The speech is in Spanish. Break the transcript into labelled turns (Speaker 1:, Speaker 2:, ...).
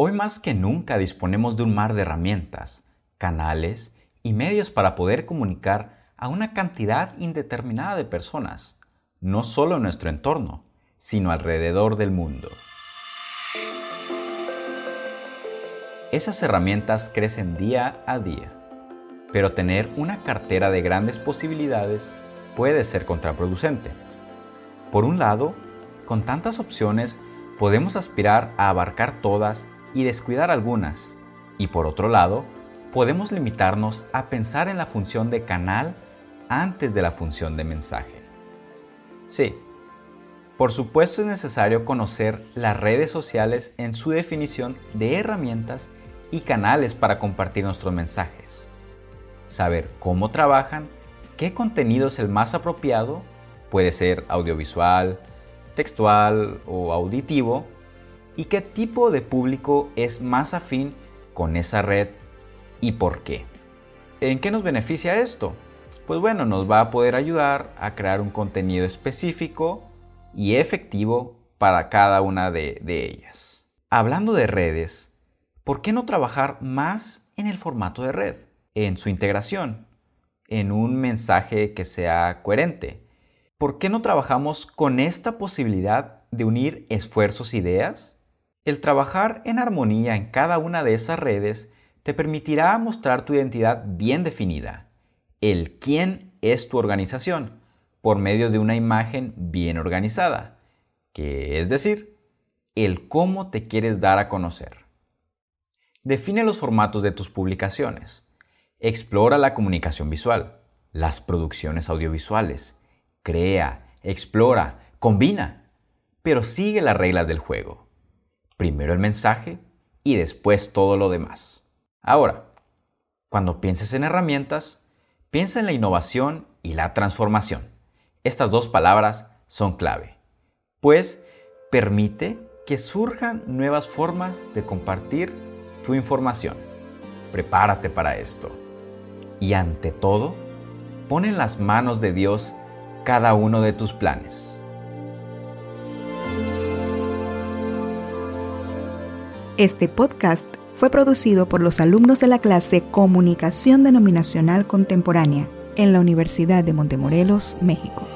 Speaker 1: Hoy más que nunca disponemos de un mar de herramientas, canales y medios para poder comunicar a una cantidad indeterminada de personas, no solo en nuestro entorno, sino alrededor del mundo. Esas herramientas crecen día a día, pero tener una cartera de grandes posibilidades puede ser contraproducente. Por un lado, con tantas opciones podemos aspirar a abarcar todas y descuidar algunas, y por otro lado, podemos limitarnos a pensar en la función de canal antes de la función de mensaje. Sí, por supuesto es necesario conocer las redes sociales en su definición de herramientas y canales para compartir nuestros mensajes. Saber cómo trabajan, qué contenido es el más apropiado, puede ser audiovisual, textual o auditivo, y qué tipo de público es más afín con esa red y por qué. ¿En qué nos beneficia esto? Pues bueno, nos va a poder ayudar a crear un contenido específico y efectivo para cada una de, ellas. Hablando de redes, ¿por qué no trabajar más en el formato de red, en su integración, en un mensaje que sea coherente? ¿Por qué no trabajamos con esta posibilidad de unir esfuerzos e ideas? El trabajar en armonía en cada una de esas redes te permitirá mostrar tu identidad bien definida, el quién es tu organización, por medio de una imagen bien organizada, que es decir, el cómo te quieres dar a conocer. Define los formatos de tus publicaciones. Explora la comunicación visual, las producciones audiovisuales. Crea, explora, combina, pero sigue las reglas del juego. Primero el mensaje y después todo lo demás. Ahora, cuando pienses en herramientas, piensa en la innovación y la transformación. Estas dos palabras son clave, pues permite que surjan nuevas formas de compartir tu información. Prepárate para esto. Y ante todo, pon en las manos de Dios cada uno de tus planes.
Speaker 2: Este podcast fue producido por los alumnos de la clase Comunicación Denominacional Contemporánea en la Universidad de Montemorelos, México.